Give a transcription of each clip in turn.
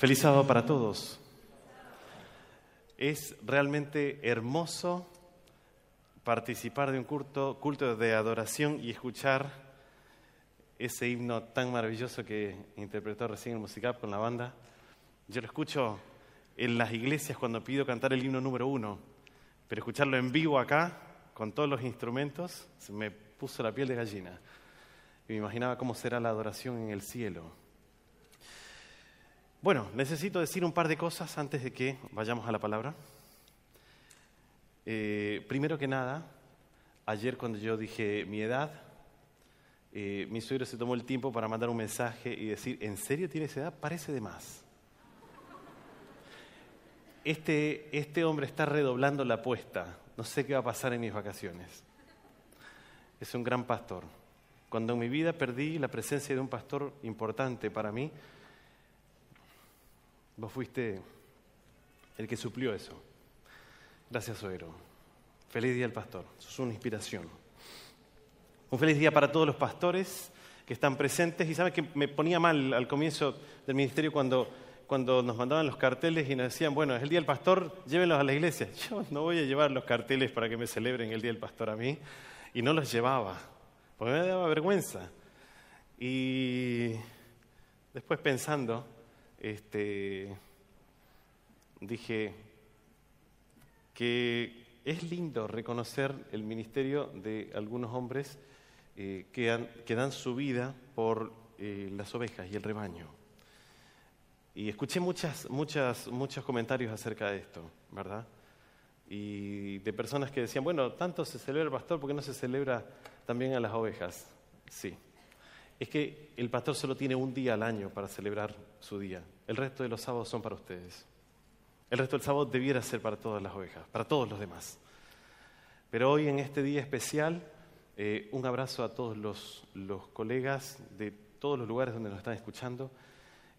Feliz sábado para todos. Es realmente hermoso participar de un culto, de adoración y escuchar ese himno tan maravilloso que interpretó recién el musical con la banda. Yo lo escucho en las iglesias cuando pido cantar el himno número uno, pero escucharlo en vivo acá, con todos los instrumentos, me puso la piel de gallina. Y me imaginaba cómo será la adoración en el cielo. Bueno, necesito decir un par de cosas antes de que vayamos a la palabra. Eh, primero que nada, ayer cuando yo dije mi edad, eh, mi suegro se tomó el tiempo para mandar un mensaje y decir, ¿en serio tienes edad? Parece de más. Este, este hombre está redoblando la apuesta. No sé qué va a pasar en mis vacaciones. Es un gran pastor. Cuando en mi vida perdí la presencia de un pastor importante para mí, Vos fuiste el que suplió eso. Gracias, Oero. Feliz día al pastor. es una inspiración. Un feliz día para todos los pastores que están presentes. Y sabes que me ponía mal al comienzo del ministerio cuando, cuando nos mandaban los carteles y nos decían, bueno, es el día del pastor, llévenlos a la iglesia. Yo no voy a llevar los carteles para que me celebren el día del pastor a mí. Y no los llevaba, porque me daba vergüenza. Y después pensando, este, dije que es lindo reconocer el ministerio de algunos hombres eh, que, dan su vida por eh, las ovejas y el rebaño. Y escuché muchas, muchas, muchos comentarios acerca de esto, ¿verdad? Y de personas que decían, bueno, tanto se celebra el pastor, ¿por qué no se celebra también a las ovejas? Sí, es que el pastor solo tiene un día al año para celebrar su día. El resto de los sábados son para ustedes. El resto del sábado debiera ser para todas las ovejas, para todos los demás. Pero hoy en este día especial, eh, un abrazo a todos los, colegas de todos los lugares donde nos están escuchando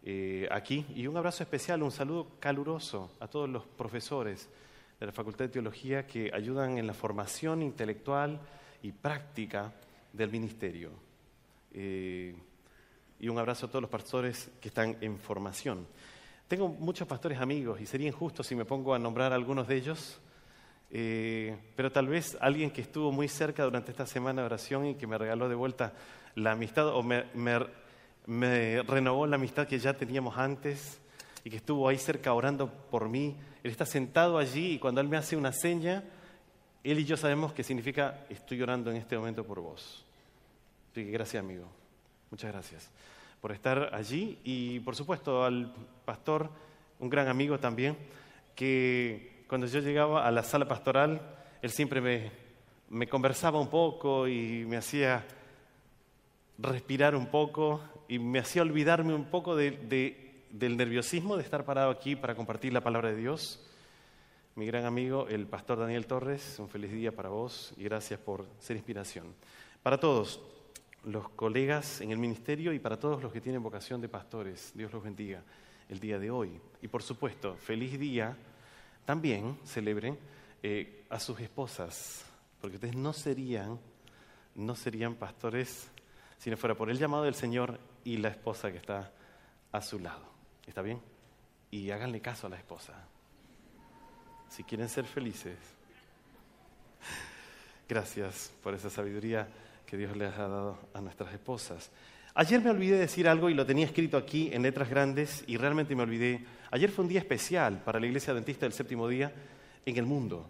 eh, aquí y un abrazo especial, un saludo caluroso a todos los profesores de la Facultad de Teología que ayudan en la formación intelectual y práctica del ministerio. Eh, y un abrazo a todos los pastores que están en formación. Tengo muchos pastores amigos y sería injusto si me pongo a nombrar a algunos de ellos, eh, pero tal vez alguien que estuvo muy cerca durante esta semana de oración y que me regaló de vuelta la amistad o me, me renovó la amistad que ya teníamos antes y que estuvo ahí cerca orando por mí. Él está sentado allí y cuando él me hace una seña, él y yo sabemos que significa estoy orando en este momento por vos. Así que gracias, amigo. Muchas gracias por estar allí y, por supuesto, al pastor, un gran amigo también, que cuando yo llegaba a la sala pastoral, él siempre me, conversaba un poco y me hacía respirar un poco y me hacía olvidarme un poco de, del nerviosismo de estar parado aquí para compartir la palabra de Dios. Mi gran amigo, el pastor Daniel Torres, un feliz día para vos y gracias por ser inspiración. Para todos, los colegas en el ministerio y para todos los que tienen vocación de pastores. Dios los bendiga el día de hoy. Y por supuesto, feliz día también celebren eh, a sus esposas, porque ustedes no serían, no serían pastores si no fuera por el llamado del Señor y la esposa que está a su lado. ¿Está bien? Y háganle caso a la esposa. Si quieren ser felices. Gracias por esa sabiduría que Dios les ha dado a nuestras esposas. Ayer me olvidé decir algo y lo tenía escrito aquí en letras grandes y realmente me olvidé. Ayer fue un día especial para la Iglesia Adventista del Séptimo Día en el mundo.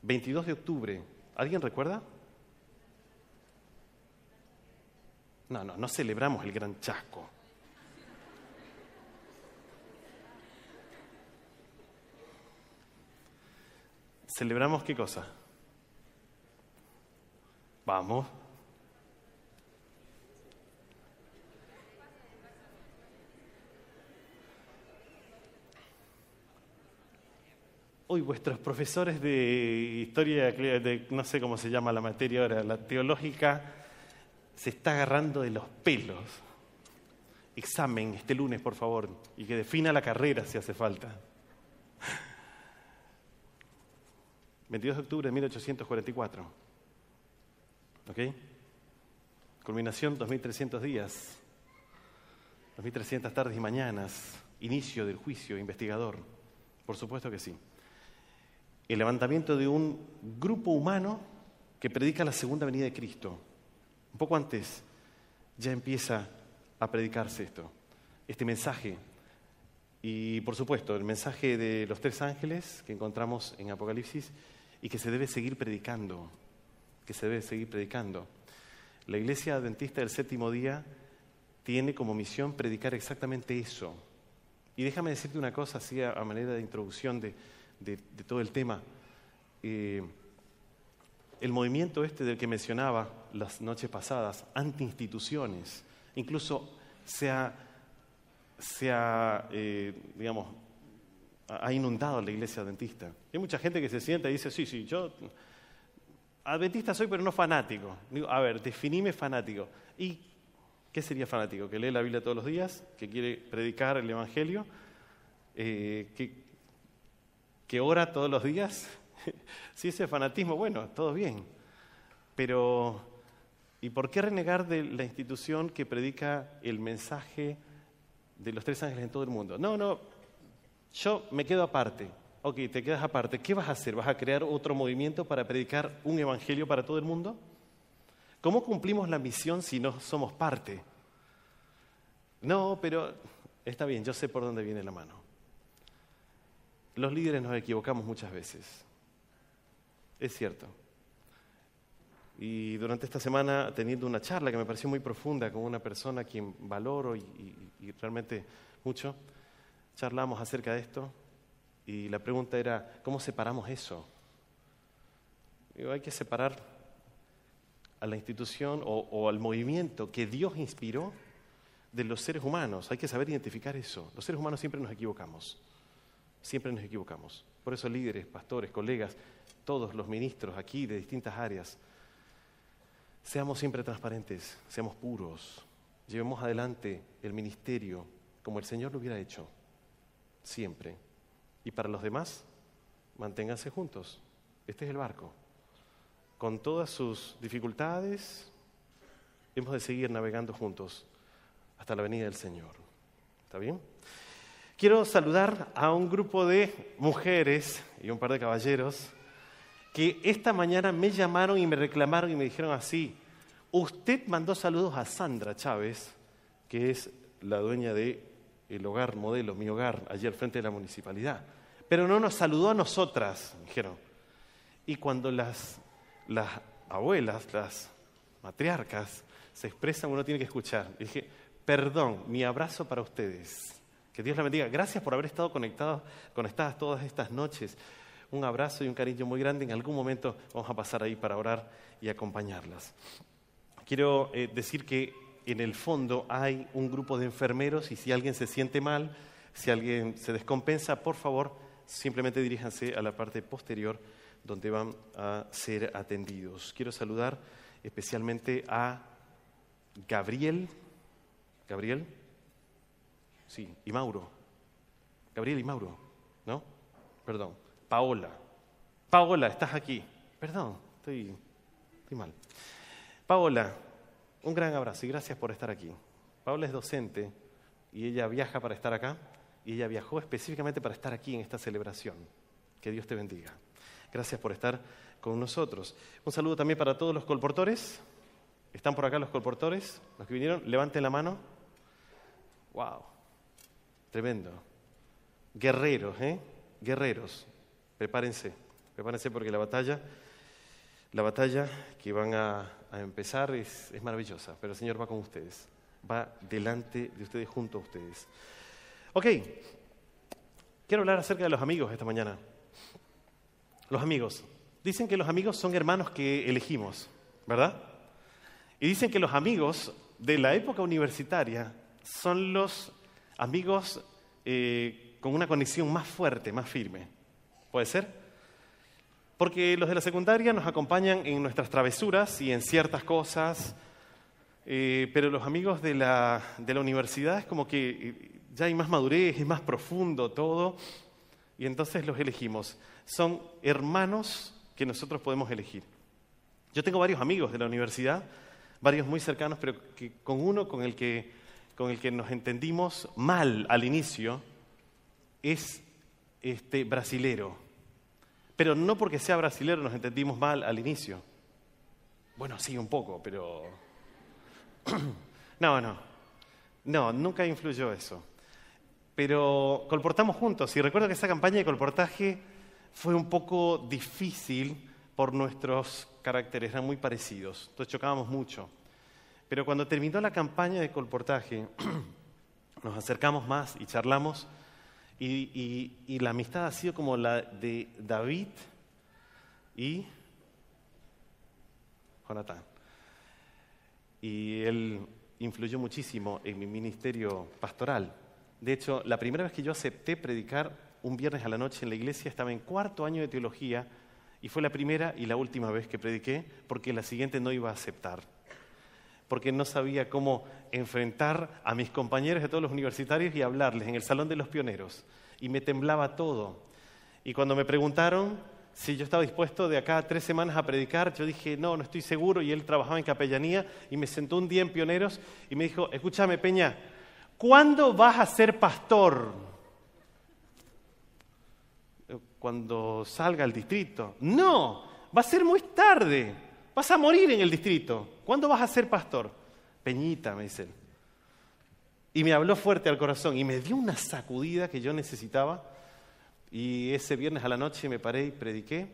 22 de octubre. ¿Alguien recuerda? No, no, no celebramos el gran chasco. ¿Celebramos qué cosa? Vamos. Uy, vuestros profesores de historia, de, no sé cómo se llama la materia ahora, la teológica, se está agarrando de los pelos. Examen este lunes, por favor, y que defina la carrera si hace falta. 22 de octubre de 1844. ¿Ok? Culminación 2300 días, 2300 tardes y mañanas, inicio del juicio investigador. Por supuesto que sí. El levantamiento de un grupo humano que predica la segunda venida de Cristo. Un poco antes ya empieza a predicarse esto, este mensaje. Y por supuesto, el mensaje de los tres ángeles que encontramos en Apocalipsis y que se debe seguir predicando, que se debe seguir predicando. La iglesia adventista del séptimo día tiene como misión predicar exactamente eso. Y déjame decirte una cosa así a, manera de introducción de, todo el tema. Eh, el movimiento este del que mencionaba las noches pasadas, anti-instituciones, incluso se ha, eh, digamos, ha inundado la iglesia adventista. Hay mucha gente que se sienta y dice, sí, sí, yo adventista soy, pero no fanático. Digo, a ver, definime fanático. ¿Y ¿Qué sería fanático? ¿Que lee la Biblia todos los días? ¿Que quiere predicar el Evangelio? Eh, que, ¿Que ora todos los días? si ese fanatismo, bueno, todo bien. Pero, ¿y por qué renegar de la institución que predica el mensaje de los tres ángeles en todo el mundo? No, no, yo me quedo aparte. Ok, te quedas aparte. ¿Qué vas a hacer? ¿Vas a crear otro movimiento para predicar un evangelio para todo el mundo? ¿Cómo cumplimos la misión si no somos parte? No, pero está bien, yo sé por dónde viene la mano. Los líderes nos equivocamos muchas veces. Es cierto. Y durante esta semana, teniendo una charla que me pareció muy profunda con una persona a quien valoro y, realmente mucho, charlamos acerca de esto y la pregunta era, ¿cómo separamos eso? hay que separar a la institución o, al movimiento que Dios inspiró de los seres humanos. Hay que saber identificar eso. Los seres humanos siempre nos equivocamos. Siempre nos equivocamos. Por eso líderes, pastores, colegas, todos los ministros aquí de distintas áreas, seamos siempre transparentes, seamos puros, llevemos adelante el ministerio como el Señor lo hubiera hecho, siempre. Y para los demás, manténganse juntos. Este es el barco con todas sus dificultades, hemos de seguir navegando juntos hasta la venida del Señor. ¿Está bien? Quiero saludar a un grupo de mujeres y un par de caballeros que esta mañana me llamaron y me reclamaron y me dijeron así, usted mandó saludos a Sandra Chávez, que es la dueña de el hogar modelo, mi hogar, allí al frente de la municipalidad, pero no nos saludó a nosotras, dijeron. Y cuando las las abuelas, las matriarcas, se expresan, uno tiene que escuchar. Y dije, perdón, mi abrazo para ustedes. Que Dios la bendiga. Gracias por haber estado conectados, conectadas todas estas noches. Un abrazo y un cariño muy grande. En algún momento vamos a pasar ahí para orar y acompañarlas. Quiero eh, decir que en el fondo hay un grupo de enfermeros y si alguien se siente mal, si alguien se descompensa, por favor, simplemente diríjanse a la parte posterior donde van a ser atendidos. Quiero saludar especialmente a Gabriel, Gabriel, sí, y Mauro. Gabriel y Mauro, ¿no? Perdón, Paola. Paola, estás aquí. Perdón, estoy, mal. Paola, un gran abrazo y gracias por estar aquí. Paola es docente y ella viaja para estar acá y ella viajó específicamente para estar aquí en esta celebración. Que Dios te bendiga. Gracias por estar con nosotros. Un saludo también para todos los colportores. ¿Están por acá los colportores? Los que vinieron, levanten la mano. ¡Wow! Tremendo. Guerreros, ¿eh? Guerreros. Prepárense, prepárense porque la batalla, la batalla que van a, empezar es, es maravillosa, pero el Señor va con ustedes. Va delante de ustedes, junto a ustedes. Ok, quiero hablar acerca de los amigos esta mañana. Los amigos. Dicen que los amigos son hermanos que elegimos, ¿verdad? Y dicen que los amigos de la época universitaria son los amigos eh, con una conexión más fuerte, más firme. ¿Puede ser? Porque los de la secundaria nos acompañan en nuestras travesuras y en ciertas cosas, eh, pero los amigos de la, de la universidad es como que eh, ya hay más madurez, es más profundo todo, y entonces los elegimos son hermanos que nosotros podemos elegir. Yo tengo varios amigos de la universidad, varios muy cercanos, pero con uno con el que, con el que nos entendimos mal al inicio, es este, brasilero. Pero no porque sea brasilero nos entendimos mal al inicio. Bueno, sí, un poco, pero... no, no. No, nunca influyó eso. Pero colportamos juntos. Y recuerdo que esa campaña de colportaje fue un poco difícil por nuestros caracteres, eran muy parecidos. Entonces chocábamos mucho. Pero cuando terminó la campaña de colportaje, nos acercamos más y charlamos. Y, la amistad ha sido como la de David y Jonathan. Y él influyó muchísimo en mi ministerio pastoral. De hecho, la primera vez que yo acepté predicar un viernes a la noche en la iglesia estaba en cuarto año de teología y fue la primera y la última vez que prediqué porque la siguiente no iba a aceptar. Porque no sabía cómo enfrentar a mis compañeros de todos los universitarios y hablarles en el Salón de los Pioneros. Y me temblaba todo. Y cuando me preguntaron si yo estaba dispuesto de acá a tres semanas a predicar, yo dije, no, no estoy seguro. Y él trabajaba en capellanía y me sentó un día en Pioneros y me dijo, escúchame Peña, ¿cuándo vas a ser pastor? Cuando salga el distrito. No, va a ser muy tarde. Vas a morir en el distrito. ¿Cuándo vas a ser pastor? Peñita, me dice él. Y me habló fuerte al corazón y me dio una sacudida que yo necesitaba y ese viernes a la noche me paré y prediqué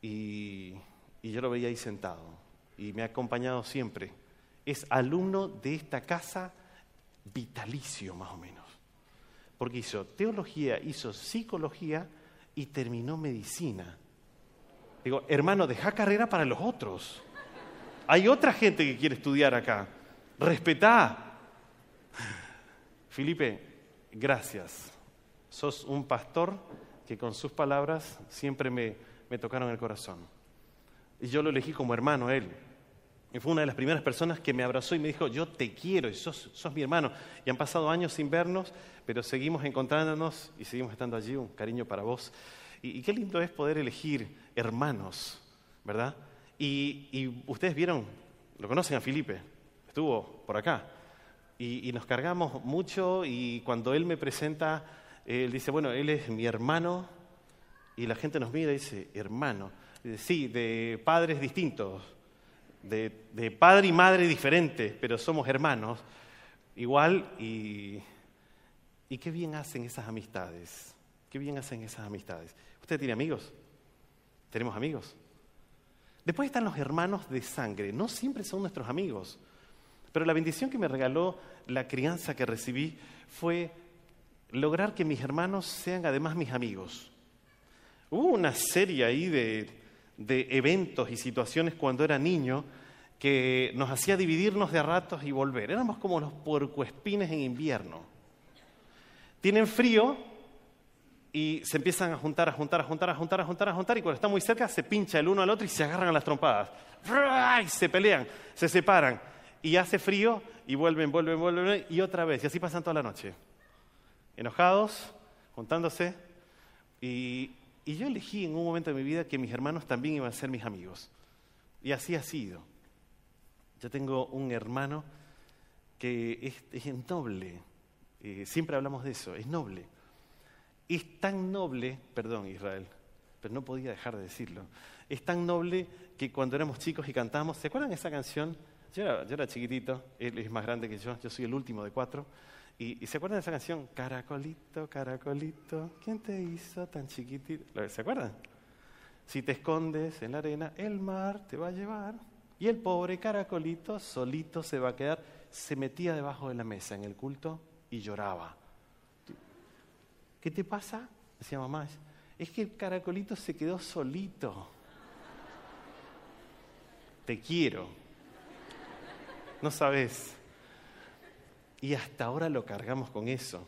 y, yo lo veía ahí sentado y me ha acompañado siempre. Es alumno de esta casa vitalicio más o menos. Porque hizo teología, hizo psicología y terminó medicina. Digo, hermano, deja carrera para los otros. Hay otra gente que quiere estudiar acá. Respetá. Felipe, gracias sos un pastor que con sus palabras siempre me, tocaron el corazón. Y yo lo elegí como hermano él. Y fue una de las primeras personas que me abrazó y me dijo, yo te quiero y sos, mi hermano. Y han pasado años sin vernos, pero seguimos encontrándonos y seguimos estando allí. Un cariño para vos. Y, qué lindo es poder elegir hermanos, ¿verdad? Y, ustedes vieron, lo conocen a Felipe, estuvo por acá. Y, nos cargamos mucho y cuando él me presenta él dice, bueno, él es mi hermano, y la gente nos mira y dice, hermano. Sí, de padres distintos, de, padre y madre diferentes, pero somos hermanos. Igual, y, y qué bien hacen esas amistades. Qué bien hacen esas amistades. ¿Usted tiene amigos? ¿Tenemos amigos? Después están los hermanos de sangre. No siempre son nuestros amigos. Pero la bendición que me regaló la crianza que recibí fue lograr que mis hermanos sean además mis amigos. Hubo una serie ahí de, eventos y situaciones cuando era niño que nos hacía dividirnos de a ratos y volver. Éramos como los puercoespines en invierno. Tienen frío y se empiezan a juntar, a juntar, a juntar, a juntar, a juntar, a juntar, y cuando están muy cerca se pincha el uno al otro y se agarran a las trompadas. Y se pelean, se separan. Y hace frío y vuelven, vuelven, vuelven, y otra vez. Y así pasan toda la noche enojados, juntándose, y, yo elegí en un momento de mi vida que mis hermanos también iban a ser mis amigos. Y así ha sido. Yo tengo un hermano que es, noble, eh, siempre hablamos de eso, es noble. Es tan noble, perdón Israel, pero no podía dejar de decirlo, es tan noble que cuando éramos chicos y cantamos, ¿se acuerdan de esa canción? Yo era, yo era chiquitito, él es más grande que yo, yo soy el último de cuatro. Y, se acuerdan de esa canción? Caracolito, caracolito, ¿quién te hizo tan chiquitito? ¿Se acuerdan? Si te escondes en la arena, el mar te va a llevar. Y el pobre caracolito solito se va a quedar. Se metía debajo de la mesa en el culto y lloraba. ¿Qué te pasa? Decía mamá. Es que el caracolito se quedó solito. Te quiero. No sabes. Y hasta ahora lo cargamos con eso.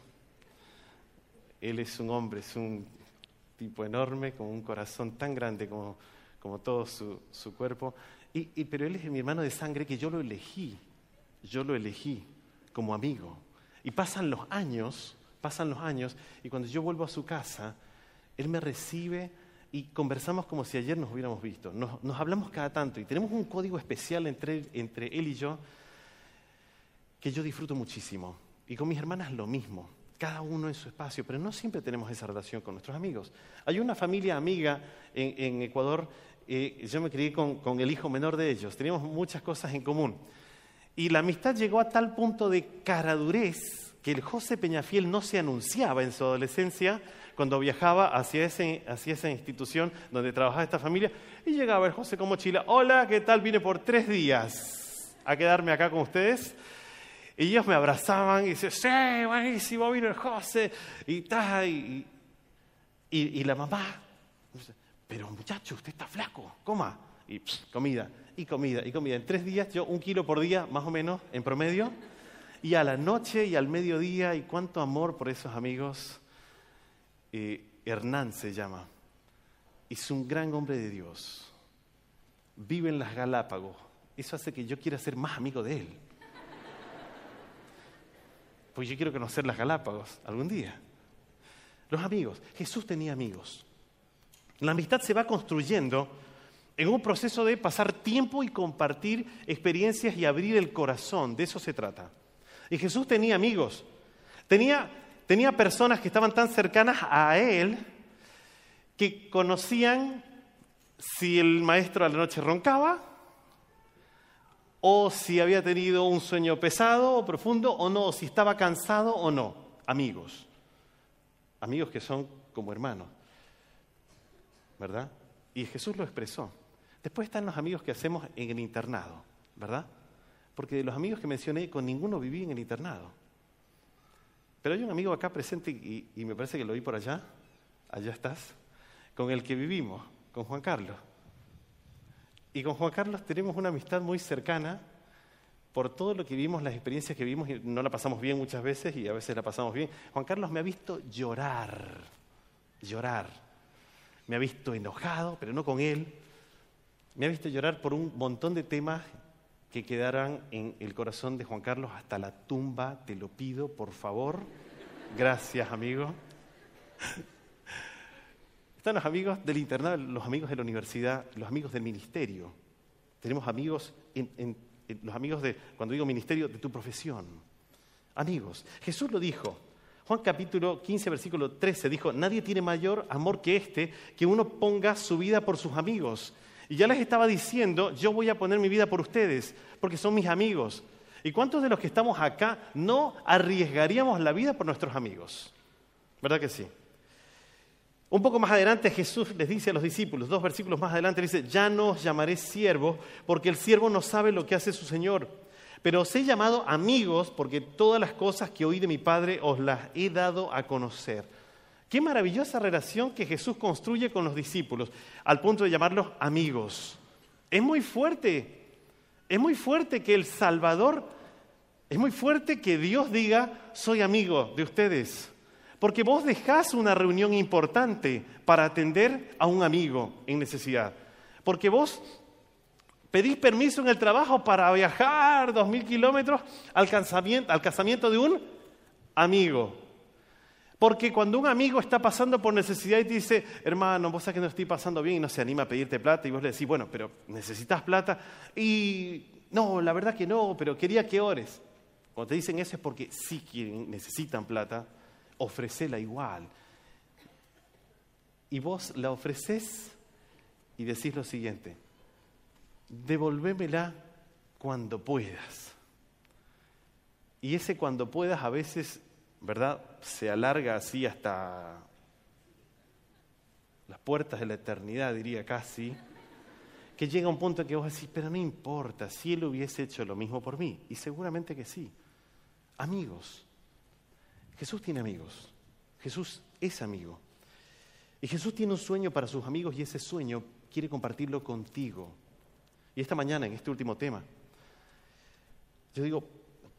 Él es un hombre, es un tipo enorme, con un corazón tan grande como, como todo su, su cuerpo. Y, pero él es mi hermano de sangre que yo lo elegí, yo lo elegí como amigo. Y pasan los años, pasan los años, y cuando yo vuelvo a su casa, él me recibe y conversamos como si ayer nos hubiéramos visto. Nos, hablamos cada tanto y tenemos un código especial entre, entre él y yo que yo disfruto muchísimo. Y con mis hermanas lo mismo. cada uno en su espacio, pero no siempre tenemos esa relación con nuestros amigos. Hay una familia amiga en, Ecuador, eh, yo me crié con, con el hijo menor de ellos, teníamos muchas cosas en común. Y la amistad llegó a tal punto de caradurez que el José Peñafiel no se anunciaba en su adolescencia cuando viajaba hacia, ese, hacia esa institución donde trabajaba esta familia. Y llegaba el José con mochila, hola, ¿qué tal? Vine por tres días a quedarme acá con ustedes. Y ellos me abrazaban y decían, sí, buenísimo, vino el José. Y, tal, y, y, la mamá, pero muchacho, usted está flaco, coma. Y comida, y comida, y comida. En tres días, yo un kilo por día, más o menos, en promedio. Y a la noche y al mediodía, y cuánto amor por esos amigos. Eh, Hernán se llama. Es un gran hombre de Dios. Vive en las Galápagos. Eso hace que yo quiera ser más amigo de él pues yo quiero conocer las Galápagos algún día. Los amigos. Jesús tenía amigos. La amistad se va construyendo en un proceso de pasar tiempo y compartir experiencias y abrir el corazón. De eso se trata. Y Jesús tenía amigos. Tenía, tenía personas que estaban tan cercanas a Él que conocían si el maestro a la noche roncaba o si había tenido un sueño pesado o profundo o no, si estaba cansado o no. Amigos. Amigos que son como hermanos. ¿Verdad? Y Jesús lo expresó. Después están los amigos que hacemos en el internado, ¿verdad? Porque de los amigos que mencioné, con ninguno viví en el internado. Pero hay un amigo acá presente y, me parece que lo vi por allá, allá estás, con el que vivimos, con Juan Carlos. Y con Juan Carlos tenemos una amistad muy cercana por todo lo que vimos, las experiencias que vimos, y no la pasamos bien muchas veces y a veces la pasamos bien. Juan Carlos me ha visto llorar, llorar. Me ha visto enojado, pero no con él. Me ha visto llorar por un montón de temas que quedarán en el corazón de Juan Carlos hasta la tumba. Te lo pido, por favor. Gracias, amigo. Están los amigos del internado, los amigos de la universidad, los amigos del ministerio. Tenemos amigos, en, los amigos de, cuando digo ministerio, de tu profesión. Amigos. Jesús lo dijo. Juan capítulo 15, versículo 13 dijo, nadie tiene mayor amor que este, que uno ponga su vida por sus amigos. Y ya les estaba diciendo, yo voy a poner mi vida por ustedes, porque son mis amigos. ¿Y cuántos de los que estamos acá no arriesgaríamos la vida por nuestros amigos? ¿Verdad que sí? Un poco más adelante Jesús les dice a los discípulos, dos versículos más adelante, dice, ya no os llamaré siervos porque el siervo no sabe lo que hace su Señor, pero os he llamado amigos porque todas las cosas que oí de mi Padre os las he dado a conocer. Qué maravillosa relación que Jesús construye con los discípulos, al punto de llamarlos amigos. Es muy fuerte, es muy fuerte que el Salvador, es muy fuerte que Dios diga, soy amigo de ustedes. Porque vos dejás una reunión importante para atender a un amigo en necesidad. Porque vos pedís permiso en el trabajo para viajar dos mil kilómetros al casamiento, de un amigo. Porque cuando un amigo está pasando por necesidad y te dice, hermano, vos sabés que no estoy pasando bien y no se anima a pedirte plata, y vos le decís, bueno, pero necesitas plata, y no, la verdad que no, pero quería que ores. Cuando te dicen eso es porque sí quieren, necesitan plata, ofrecela igual. Y vos la ofreces y decís lo siguiente, devolvémela cuando puedas. Y ese cuando puedas a veces, ¿verdad? Se alarga así hasta las puertas de la eternidad, diría casi, que llega un punto en que vos decís, pero no importa, si él hubiese hecho lo mismo por mí. Y seguramente que sí. Amigos, Jesús tiene amigos. Jesús es amigo. Y Jesús tiene un sueño para sus amigos y ese sueño quiere compartirlo contigo. Y esta mañana, en este último tema, yo digo,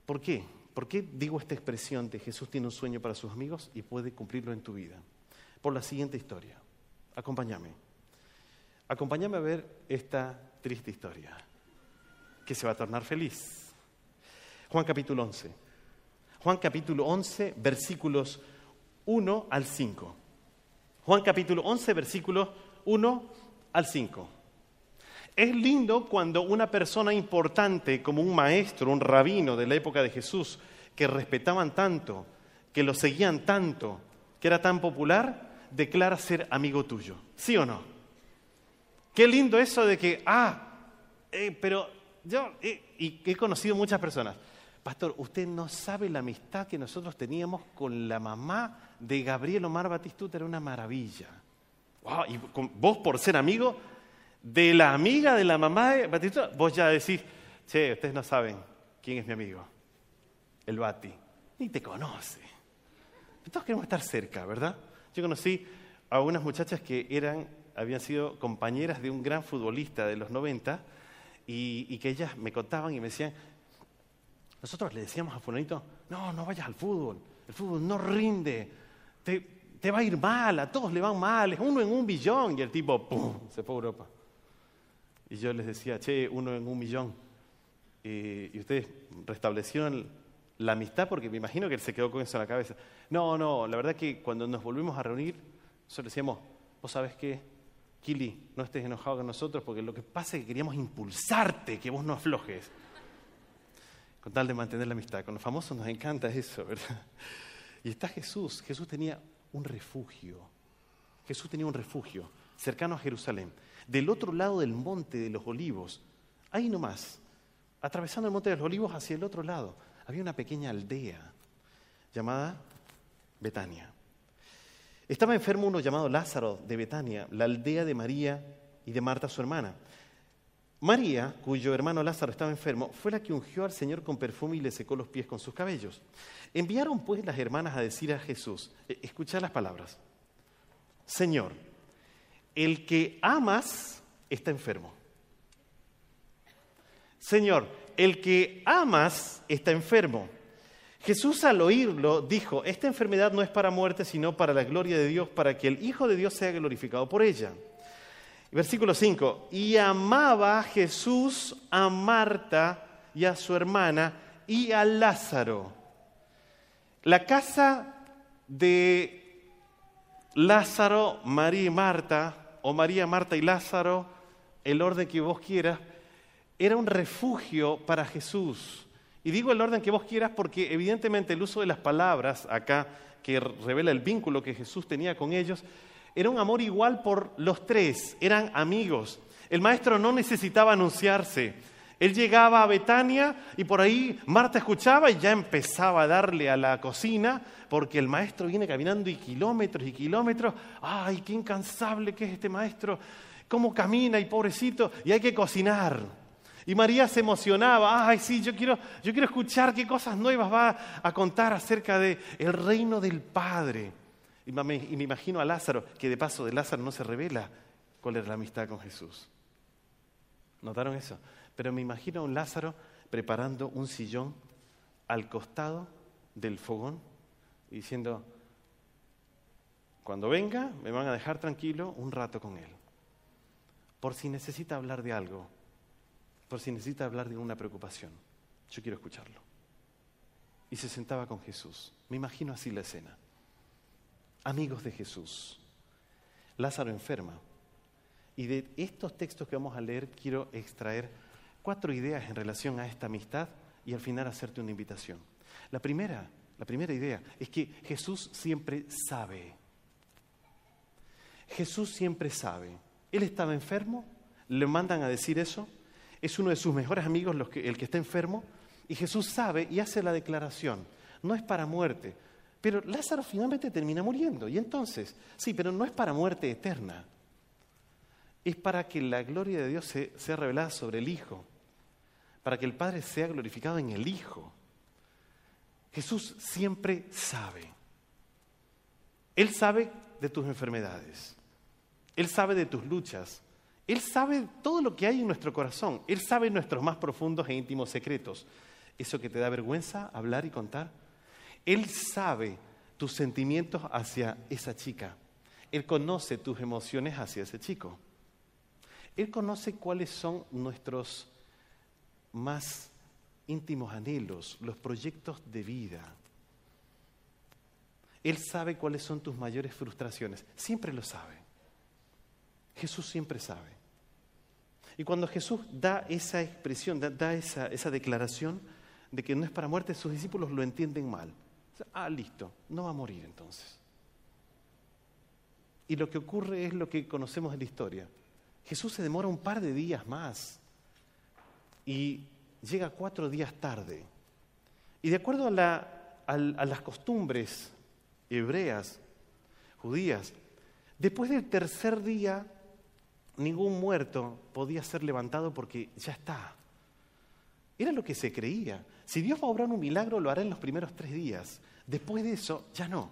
¿por qué? ¿Por qué digo esta expresión de Jesús tiene un sueño para sus amigos y puede cumplirlo en tu vida? Por la siguiente historia. Acompáñame. Acompáñame a ver esta triste historia que se va a tornar feliz. Juan capítulo 11. Juan capítulo 11, versículos 1 al 5. Juan capítulo 11, versículos 1 al 5. Es lindo cuando una persona importante como un maestro, un rabino de la época de Jesús, que respetaban tanto, que lo seguían tanto, que era tan popular, declara ser amigo tuyo. ¿Sí o no? Qué lindo eso de que, ah, eh, pero yo, eh, y he conocido muchas personas. Pastor, usted no sabe la amistad que nosotros teníamos con la mamá de Gabriel Omar Batistuta, era una maravilla. Wow, y vos por ser amigo de la amiga de la mamá de Batistuta, vos ya decís, che, ustedes no saben quién es mi amigo, el Bati. Ni te conoce. Todos queremos estar cerca, ¿verdad? Yo conocí a unas muchachas que eran, habían sido compañeras de un gran futbolista de los 90 y, que ellas me contaban y me decían, nosotros le decíamos a Fulanito, no, no vayas al fútbol, el fútbol no rinde, te, va a ir mal, a todos le van mal, es uno en un billón y el tipo, ¡pum!, se fue a Europa. Y yo les decía, che, uno en un millón. Y, y ustedes restablecieron la amistad porque me imagino que él se quedó con eso en la cabeza. No, no, la verdad que cuando nos volvimos a reunir, nosotros decíamos, vos sabés qué, Kili, no estés enojado con nosotros porque lo que pasa es que queríamos impulsarte, que vos no aflojes. Con tal de mantener la amistad. Con los famosos nos encanta eso, ¿verdad? Y está Jesús. Jesús tenía un refugio. Jesús tenía un refugio cercano a Jerusalén. Del otro lado del monte de los olivos, ahí nomás, atravesando el monte de los olivos hacia el otro lado, había una pequeña aldea llamada Betania. Estaba enfermo uno llamado Lázaro de Betania, la aldea de María y de Marta, su hermana. María, cuyo hermano Lázaro estaba enfermo, fue la que ungió al Señor con perfume y le secó los pies con sus cabellos. Enviaron pues las hermanas a decir a Jesús, eh, escucha las palabras, Señor, el que amas está enfermo. Señor, el que amas está enfermo. Jesús al oírlo dijo, esta enfermedad no es para muerte, sino para la gloria de Dios, para que el Hijo de Dios sea glorificado por ella. Versículo 5, y amaba Jesús a Marta y a su hermana y a Lázaro. La casa de Lázaro, María y Marta, o María, Marta y Lázaro, el orden que vos quieras, era un refugio para Jesús. Y digo el orden que vos quieras porque evidentemente el uso de las palabras acá, que revela el vínculo que Jesús tenía con ellos, era un amor igual por los tres, eran amigos. El maestro no necesitaba anunciarse. Él llegaba a Betania y por ahí Marta escuchaba y ya empezaba a darle a la cocina porque el maestro viene caminando y kilómetros y kilómetros. ¡Ay, qué incansable que es este maestro! ¿Cómo camina y pobrecito? Y hay que cocinar. Y María se emocionaba, ay sí, yo quiero, yo quiero escuchar qué cosas nuevas va a contar acerca del el reino del Padre. Y me, imagino a Lázaro, que de paso de Lázaro no se revela cuál era la amistad con Jesús. ¿Notaron eso? Pero me imagino a un Lázaro preparando un sillón al costado del fogón y diciendo, cuando venga me van a dejar tranquilo un rato con él, por si necesita hablar de algo por si necesita hablar de una preocupación. Yo quiero escucharlo. Y se sentaba con Jesús. Me imagino así la escena. Amigos de Jesús. Lázaro enferma. Y de estos textos que vamos a leer quiero extraer cuatro ideas en relación a esta amistad y al final hacerte una invitación. La primera, la primera idea es que Jesús siempre sabe. Jesús siempre sabe. Él estaba enfermo, le mandan a decir eso, es uno de sus mejores amigos el que está enfermo, y Jesús sabe y hace la declaración, no es para muerte, pero Lázaro finalmente termina muriendo, y entonces, sí, pero no es para muerte eterna, es para que la gloria de Dios sea revelada sobre el Hijo, para que el Padre sea glorificado en el Hijo. Jesús siempre sabe. Él sabe de tus enfermedades. Él sabe de tus luchas. Él sabe todo lo que hay en nuestro corazón. Él sabe nuestros más profundos e íntimos secretos. ¿Eso que te da vergüenza hablar y contar? Él sabe tus sentimientos hacia esa chica. Él conoce tus emociones hacia ese chico. Él conoce cuáles son nuestros más íntimos anhelos, los proyectos de vida. Él sabe cuáles son tus mayores frustraciones. Siempre lo sabe. Jesús siempre sabe. Y cuando Jesús da esa expresión, da, esa, declaración de que no es para muerte, sus discípulos lo entienden mal. Ah, listo, no va a morir entonces. Y lo que ocurre es lo que conocemos de la historia. Jesús se demora un par de días más y llega cuatro días tarde. Y de acuerdo a, a las costumbres hebreas, judías, después del tercer día ningún muerto podía ser levantado porque ya está. Era lo que se creía. Si Dios va a obrar un milagro, lo hará en los primeros tres días. Después de eso, ya no.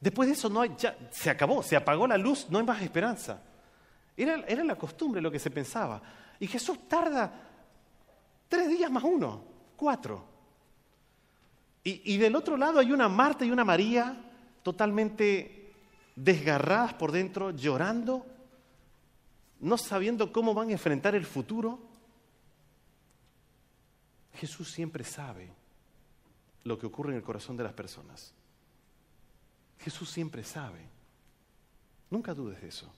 Después de eso, no hay, ya se acabó, se apagó la luz, no hay más esperanza. Era, era la costumbre lo que se pensaba. Y Jesús tarda tres días más uno, cuatro. Y, y del otro lado hay una Marta y una María totalmente desgarradas por dentro, llorando, no sabiendo cómo van a enfrentar el futuro. Jesús siempre sabe lo que ocurre en el corazón de las personas. Jesús siempre sabe. Nunca dudes de eso.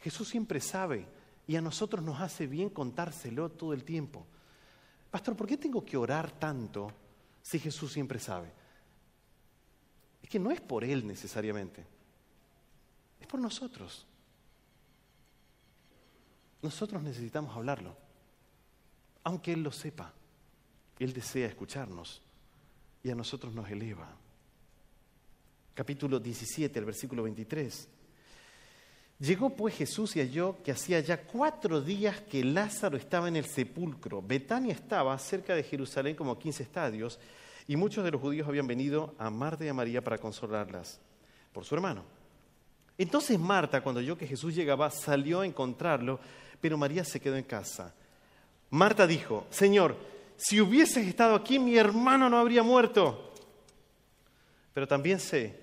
Jesús siempre sabe y a nosotros nos hace bien contárselo todo el tiempo. Pastor, ¿por qué tengo que orar tanto si Jesús siempre sabe? Es que no es por Él necesariamente, es por nosotros. Nosotros necesitamos hablarlo, aunque Él lo sepa. Él desea escucharnos y a nosotros nos eleva. Capítulo 17, el versículo 23. Llegó pues Jesús y halló que hacía ya cuatro días que Lázaro estaba en el sepulcro. Betania estaba cerca de Jerusalén como 15 estadios y muchos de los judíos habían venido a Marta y a María para consolarlas por su hermano. Entonces Marta, cuando oyó que Jesús llegaba, salió a encontrarlo, pero María se quedó en casa. Marta dijo, Señor, si hubieses estado aquí, mi hermano no habría muerto. Pero también sé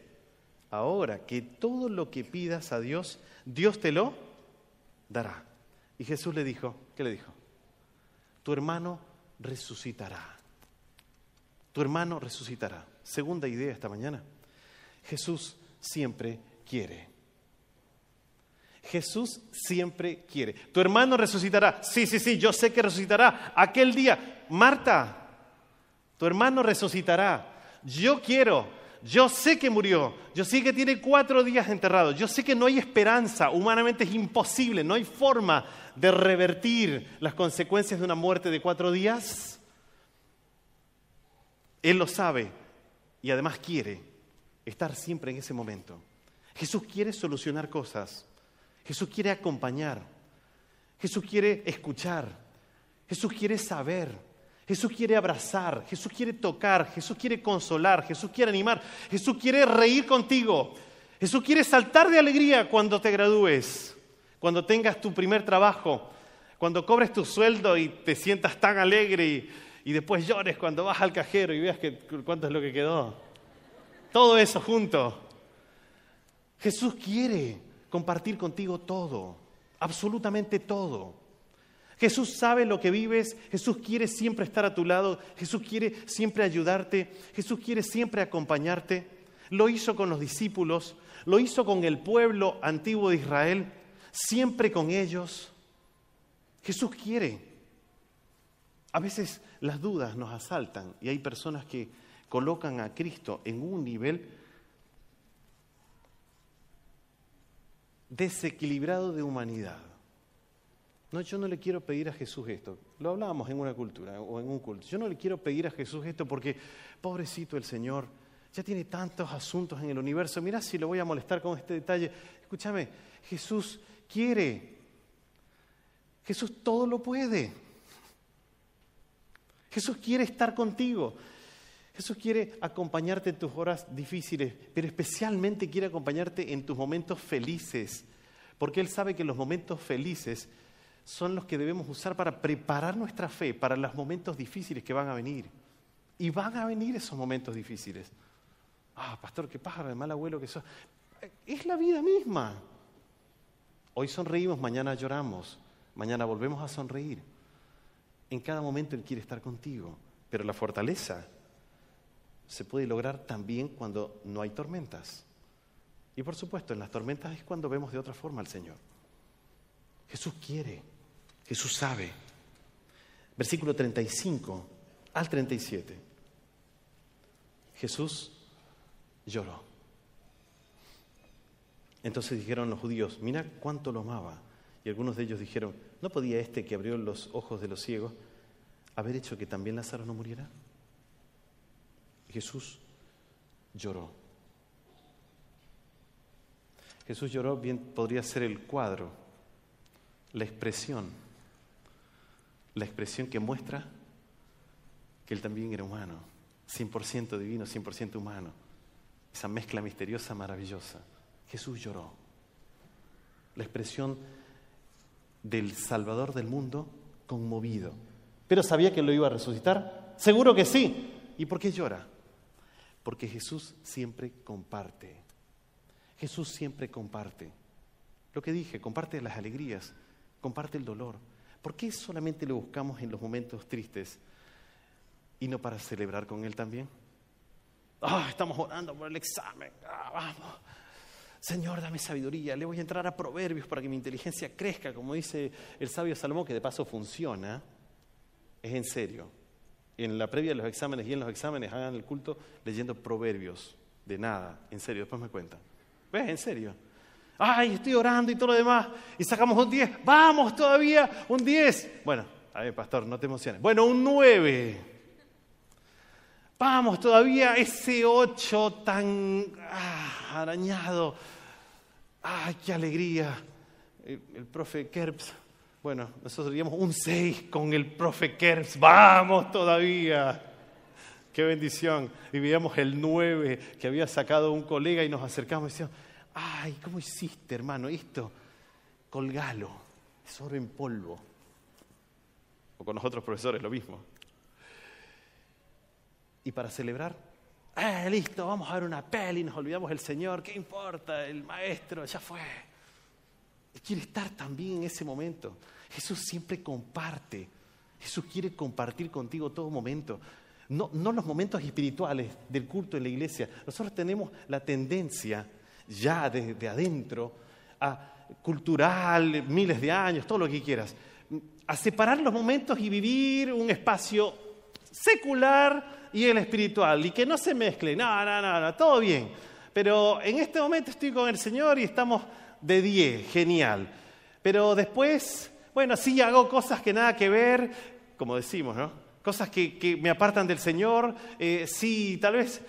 ahora que todo lo que pidas a Dios, Dios te lo dará. Y Jesús le dijo, ¿qué le dijo? Tu hermano resucitará. Tu hermano resucitará. Segunda idea esta mañana. Jesús siempre quiere. Jesús siempre quiere. Tu hermano resucitará. Sí, sí, sí, yo sé que resucitará. Aquel día, Marta, tu hermano resucitará. Yo quiero, yo sé que murió, yo sé que tiene cuatro días enterrado, yo sé que no hay esperanza, humanamente es imposible, no hay forma de revertir las consecuencias de una muerte de cuatro días. Él lo sabe y además quiere estar siempre en ese momento. Jesús quiere solucionar cosas. Jesús quiere acompañar. Jesús quiere escuchar. Jesús quiere saber. Jesús quiere abrazar. Jesús quiere tocar. Jesús quiere consolar. Jesús quiere animar. Jesús quiere reír contigo. Jesús quiere saltar de alegría cuando te gradúes, cuando tengas tu primer trabajo, cuando cobres tu sueldo y te sientas tan alegre y, y después llores cuando vas al cajero y veas que, cuánto es lo que quedó. Todo eso junto. Jesús quiere compartir contigo todo, absolutamente todo. Jesús sabe lo que vives, Jesús quiere siempre estar a tu lado, Jesús quiere siempre ayudarte, Jesús quiere siempre acompañarte. Lo hizo con los discípulos, lo hizo con el pueblo antiguo de Israel, siempre con ellos. Jesús quiere. A veces las dudas nos asaltan y hay personas que colocan a Cristo en un nivel desequilibrado de humanidad. No, yo no le quiero pedir a Jesús esto. Lo hablábamos en una cultura o en un culto. Yo no le quiero pedir a Jesús esto porque, pobrecito el Señor, ya tiene tantos asuntos en el universo. Mira si lo voy a molestar con este detalle. Escúchame, Jesús quiere. Jesús todo lo puede. Jesús quiere estar contigo. Jesús quiere acompañarte en tus horas difíciles, pero especialmente quiere acompañarte en tus momentos felices, porque Él sabe que los momentos felices son los que debemos usar para preparar nuestra fe para los momentos difíciles que van a venir. Y van a venir esos momentos difíciles. Ah, pastor, qué pájaro de mal abuelo que sos. Es la vida misma. Hoy sonreímos, mañana lloramos, mañana volvemos a sonreír. En cada momento Él quiere estar contigo, pero la fortaleza se puede lograr también cuando no hay tormentas. Y por supuesto, en las tormentas es cuando vemos de otra forma al Señor. Jesús quiere, Jesús sabe. Versículo 35 al 37. Jesús lloró. Entonces dijeron los judíos, mira cuánto lo amaba. Y algunos de ellos dijeron, ¿no podía este que abrió los ojos de los ciegos haber hecho que también Lázaro no muriera? Jesús lloró. Jesús lloró, bien podría ser el cuadro, la expresión, la expresión que muestra que Él también era humano, 100% divino, 100% humano. Esa mezcla misteriosa, maravillosa. Jesús lloró. La expresión del Salvador del mundo conmovido. ¿Pero sabía que lo iba a resucitar? Seguro que sí. ¿Y por qué llora? Porque Jesús siempre comparte. Jesús siempre comparte. Lo que dije, comparte las alegrías, comparte el dolor. ¿Por qué solamente lo buscamos en los momentos tristes y no para celebrar con Él también? Ah, estamos orando por el examen. Ah, vamos. Señor, dame sabiduría. Le voy a entrar a proverbios para que mi inteligencia crezca, como dice el sabio Salomón, que de paso funciona. Es en serio. En la previa de los exámenes y en los exámenes hagan el culto leyendo proverbios. De nada, en serio, después me cuentan. ¿Ves? En serio. Ay, estoy orando y todo lo demás. Y sacamos un 10. Vamos todavía, un 10. Bueno, a ver, pastor, no te emociones. Bueno, un 9. Vamos todavía, ese 8 tan ah, arañado ¡Ay, qué alegría! El, profe Kerps, bueno, nosotros diríamos un 6 con el profe Kerps, ¡vamos todavía! ¡Qué bendición! Y veíamos el 9 que había sacado un colega y nos acercamos y decíamos, ¡ay, cómo hiciste, hermano, esto! Colgalo, es oro en polvo. O con los otros profesores lo mismo. Y para celebrar, eh, listo, vamos a ver una peli, nos olvidamos del Señor, ¿qué importa? El maestro, ya fue. Quiere estar también en ese momento. Jesús siempre comparte. Jesús quiere compartir contigo todo momento. No, no los momentos espirituales del culto en la iglesia. Nosotros tenemos la tendencia ya desde adentro a cultural, miles de años, todo lo que quieras, a separar los momentos y vivir un espacio secular y el espiritual, y que no se mezcle, no, no, no, no, todo bien. Pero en este momento estoy con el Señor y estamos de 10, genial. Pero después, bueno, sí hago cosas que nada que ver, como decimos, ¿no? Cosas que, me apartan del Señor, eh, sí, tal vez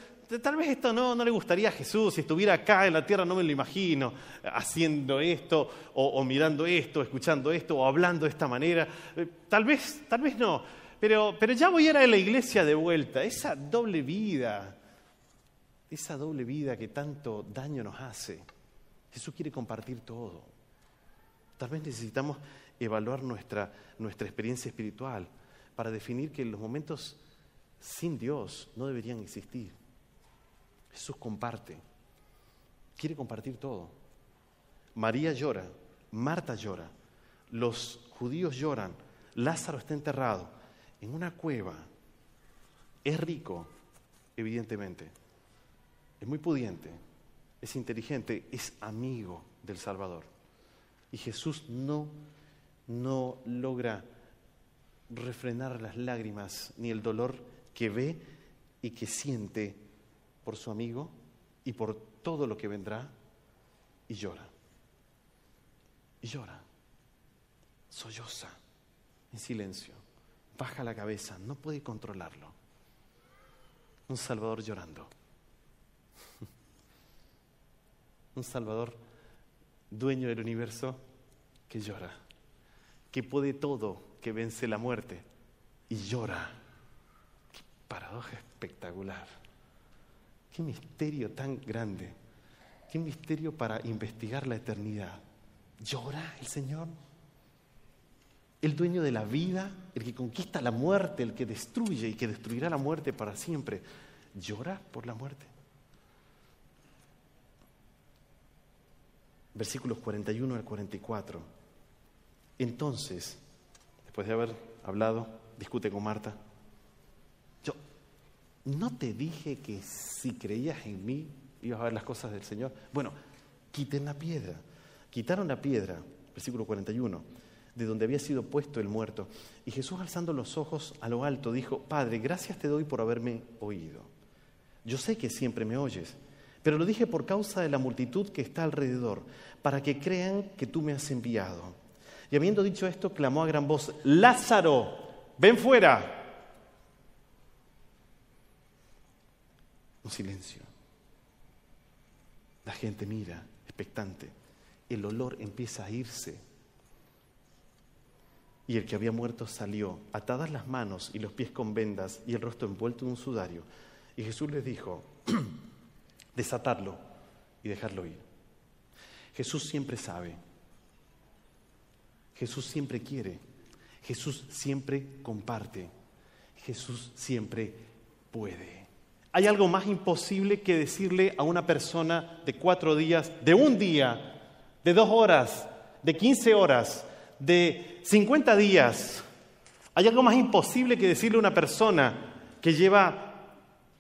Tal vez esto no, no, le gustaría a Jesús, si estuviera acá en la tierra no me lo imagino, haciendo esto, o, mirando esto, escuchando esto, o hablando de esta manera. Eh, tal vez, tal vez no. Pero, ya voy a ir a la iglesia de vuelta. Esa doble vida, esa doble vida que tanto daño nos hace. Jesús quiere compartir todo. Tal vez necesitamos evaluar nuestra, nuestra experiencia espiritual para definir que los momentos sin Dios no deberían existir. Jesús comparte, quiere compartir todo. María llora, Marta llora, los judíos lloran, Lázaro está enterrado en una cueva, es rico, evidentemente, es muy pudiente, es inteligente, es amigo del Salvador. Y Jesús no, no logra refrenar las lágrimas ni el dolor que ve y que siente por su amigo y por todo lo que vendrá y llora. Y llora, solloza, en silencio baja la cabeza, no puede controlarlo. Un Salvador llorando. Un Salvador dueño del universo que llora, que puede todo, que vence la muerte y llora. Qué paradoja espectacular. Qué misterio tan grande. Qué misterio para investigar la eternidad. ¿Llora el Señor? el dueño de la vida, el que conquista la muerte, el que destruye y que destruirá la muerte para siempre, llora por la muerte. Versículos 41 al 44. Entonces, después de haber hablado, discute con Marta. Yo, ¿no te dije que si creías en mí ibas a ver las cosas del Señor? Bueno, quiten la piedra. Quitaron la piedra, versículo 41 de donde había sido puesto el muerto. Y Jesús alzando los ojos a lo alto dijo, Padre, gracias te doy por haberme oído. Yo sé que siempre me oyes, pero lo dije por causa de la multitud que está alrededor, para que crean que tú me has enviado. Y habiendo dicho esto, clamó a gran voz, Lázaro, ven fuera. Un silencio. La gente mira, expectante. El olor empieza a irse. Y el que había muerto salió, atadas las manos y los pies con vendas y el rostro envuelto en un sudario. Y Jesús les dijo, desatarlo y dejarlo ir. Jesús siempre sabe. Jesús siempre quiere. Jesús siempre comparte. Jesús siempre puede. ¿Hay algo más imposible que decirle a una persona de cuatro días, de un día, de dos horas, de quince horas, de cincuenta días? ¿Hay algo más imposible que decirle a una persona que lleva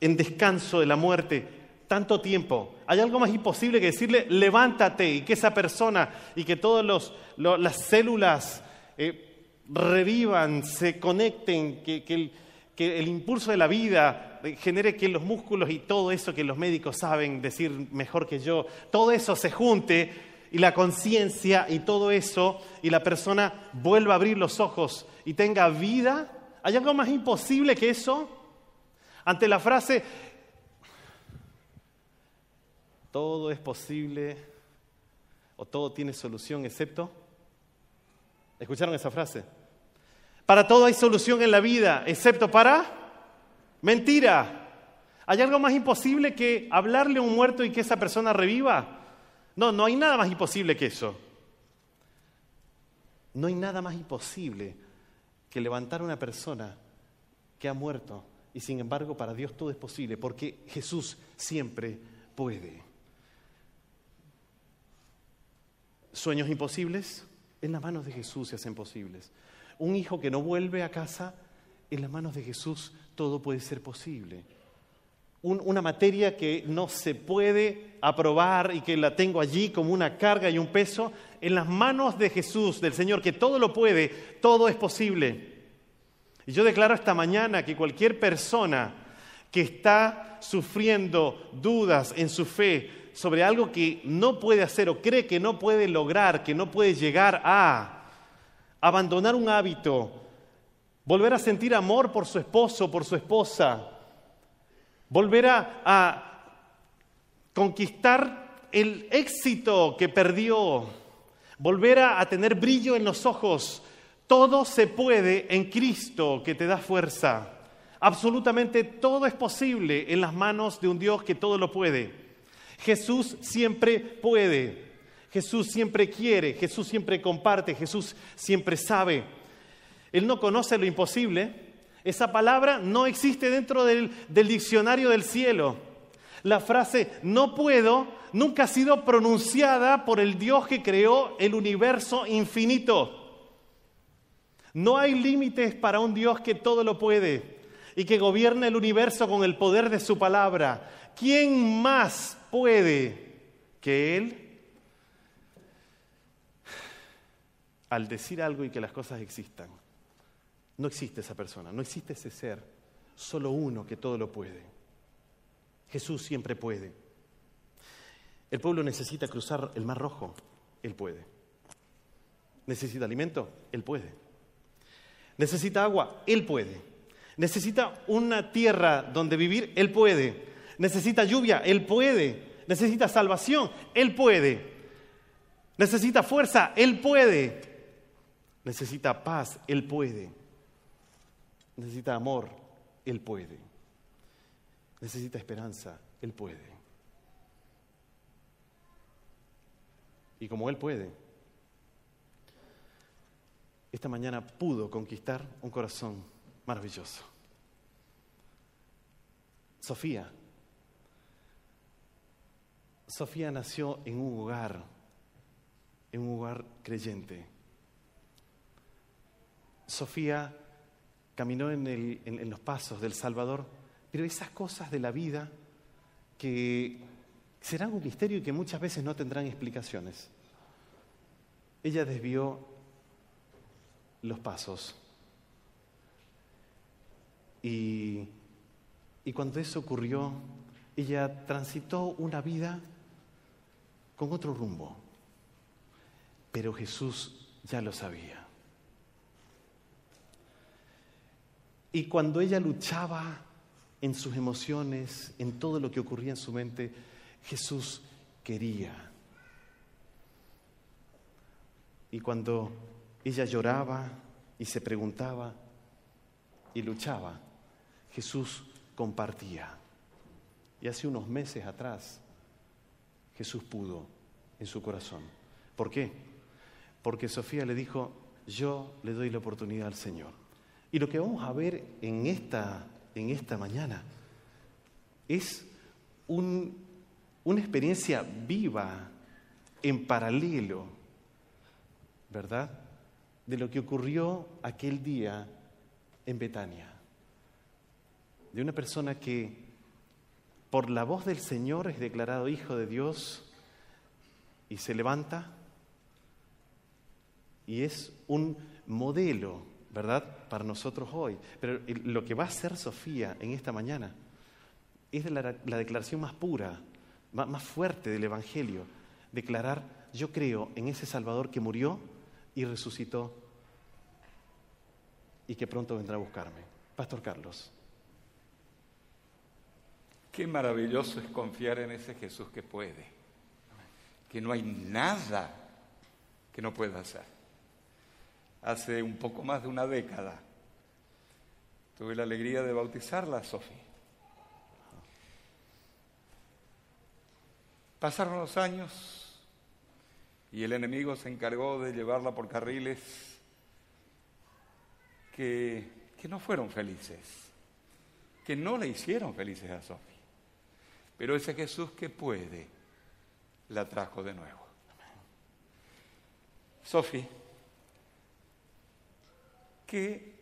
en descanso de la muerte tanto tiempo? ¿Hay algo más imposible que decirle levántate y que esa persona y que todas las células eh, revivan, se conecten, que, el, que el impulso de la vida genere que los músculos y todo eso que los médicos saben decir mejor que yo, todo eso se junte y la conciencia y todo eso y la persona vuelva a abrir los ojos y tenga vida? ¿Hay algo más imposible que eso? Ante la frase, todo es posible o todo tiene solución excepto... ¿Escucharon esa frase? Para todo hay solución en la vida, excepto para mentira. ¿Hay algo más imposible que hablarle a un muerto y que esa persona reviva? No, no hay nada más imposible que eso. No hay nada más imposible que levantar a una persona que ha muerto y sin embargo para Dios todo es posible porque Jesús siempre puede. Sueños imposibles, en las manos de Jesús se hacen posibles. Un hijo que no vuelve a casa, en las manos de Jesús todo puede ser posible. una materia que no se puede aprobar y que la tengo allí como una carga y un peso, en las manos de Jesús, del Señor, que todo lo puede, todo es posible. Y yo declaro esta mañana que cualquier persona que está sufriendo dudas en su fe sobre algo que no puede hacer o cree que no puede lograr, que no puede llegar a abandonar un hábito, volver a sentir amor por su esposo, por su esposa, volver a, conquistar el éxito que perdió, volver a tener brillo en los ojos, todo se puede en Cristo que te da fuerza. Absolutamente todo es posible en las manos de un Dios que todo lo puede. Jesús siempre puede. Jesús siempre quiere. Jesús siempre comparte. Jesús siempre sabe. Él no conoce lo imposible. Esa palabra no existe dentro del, diccionario del cielo. La frase no puedo nunca ha sido pronunciada por el Dios que creó el universo infinito. No hay límites para un Dios que todo lo puede y que gobierna el universo con el poder de su palabra. ¿Quién más puede que Él? Al decir algo y que las cosas existan, no existe esa persona, no existe ese ser, solo uno que todo lo puede. Jesús siempre puede. El pueblo necesita cruzar el Mar Rojo, Él puede. Necesita alimento, Él puede. Necesita agua, Él puede. Necesita una tierra donde vivir, Él puede. Necesita lluvia, Él puede. Necesita salvación, Él puede. Necesita fuerza, Él puede. Necesita paz, Él puede. Necesita amor, Él puede. Necesita esperanza, Él puede. Y como Él puede, esta mañana pudo conquistar un corazón maravilloso. Sofía. Sofía nació en un hogar, en un hogar creyente. Sofía caminó en, los pasos del Salvador, pero esas cosas de la vida que serán un misterio y que muchas veces no tendrán explicaciones. Ella desvió los pasos. Y, cuando eso ocurrió, ella transitó una vida con otro rumbo, pero Jesús ya lo sabía. Y cuando ella luchaba en sus emociones, en todo lo que ocurría en su mente, Jesús quería. Y cuando ella lloraba y se preguntaba y luchaba, Jesús compartía. Y hace unos meses atrás, Jesús pudo en su corazón. ¿Por qué? Porque Sofía le dijo, yo le doy la oportunidad al Señor. Y lo que vamos a ver en esta, en esta mañana es una experiencia viva, en paralelo, ¿verdad? De lo que ocurrió aquel día en Betania. De una persona que por la voz del Señor es declarado hijo de Dios y se levanta y es un modelo ¿verdad? Para nosotros hoy. Pero lo que va a hacer Sofía en esta mañana es la, declaración más pura, más, más fuerte del Evangelio. Declarar, yo creo en ese Salvador que murió y resucitó y que pronto vendrá a buscarme. Pastor Carlos. Qué maravilloso es confiar en ese Jesús que puede, que no hay nada que no pueda hacer hace un poco más de una década. Tuve la alegría de bautizarla, Sofía. Pasaron los años y el enemigo se encargó de llevarla por carriles que, que no fueron felices, que no le hicieron felices a Sofía. Pero ese Jesús que puede, la trajo de nuevo. Sofía qué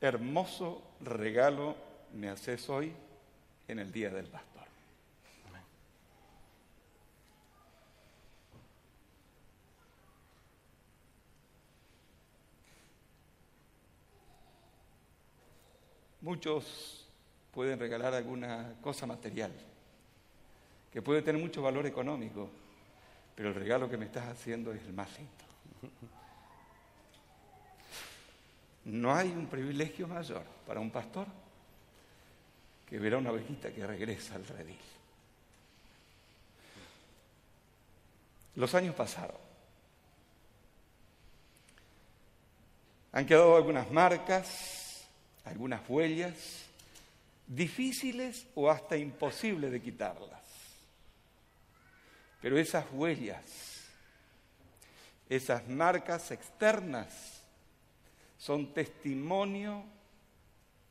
hermoso regalo me haces hoy en el Día del Pastor. Muchos pueden regalar alguna cosa material, que puede tener mucho valor económico, pero el regalo que me estás haciendo es el más lindo. No hay un privilegio mayor para un pastor que ver a una ovejita que regresa al redil. Los años pasaron. Han quedado algunas marcas, algunas huellas, difíciles o hasta imposibles de quitarlas. Pero esas huellas, esas marcas externas, son testimonio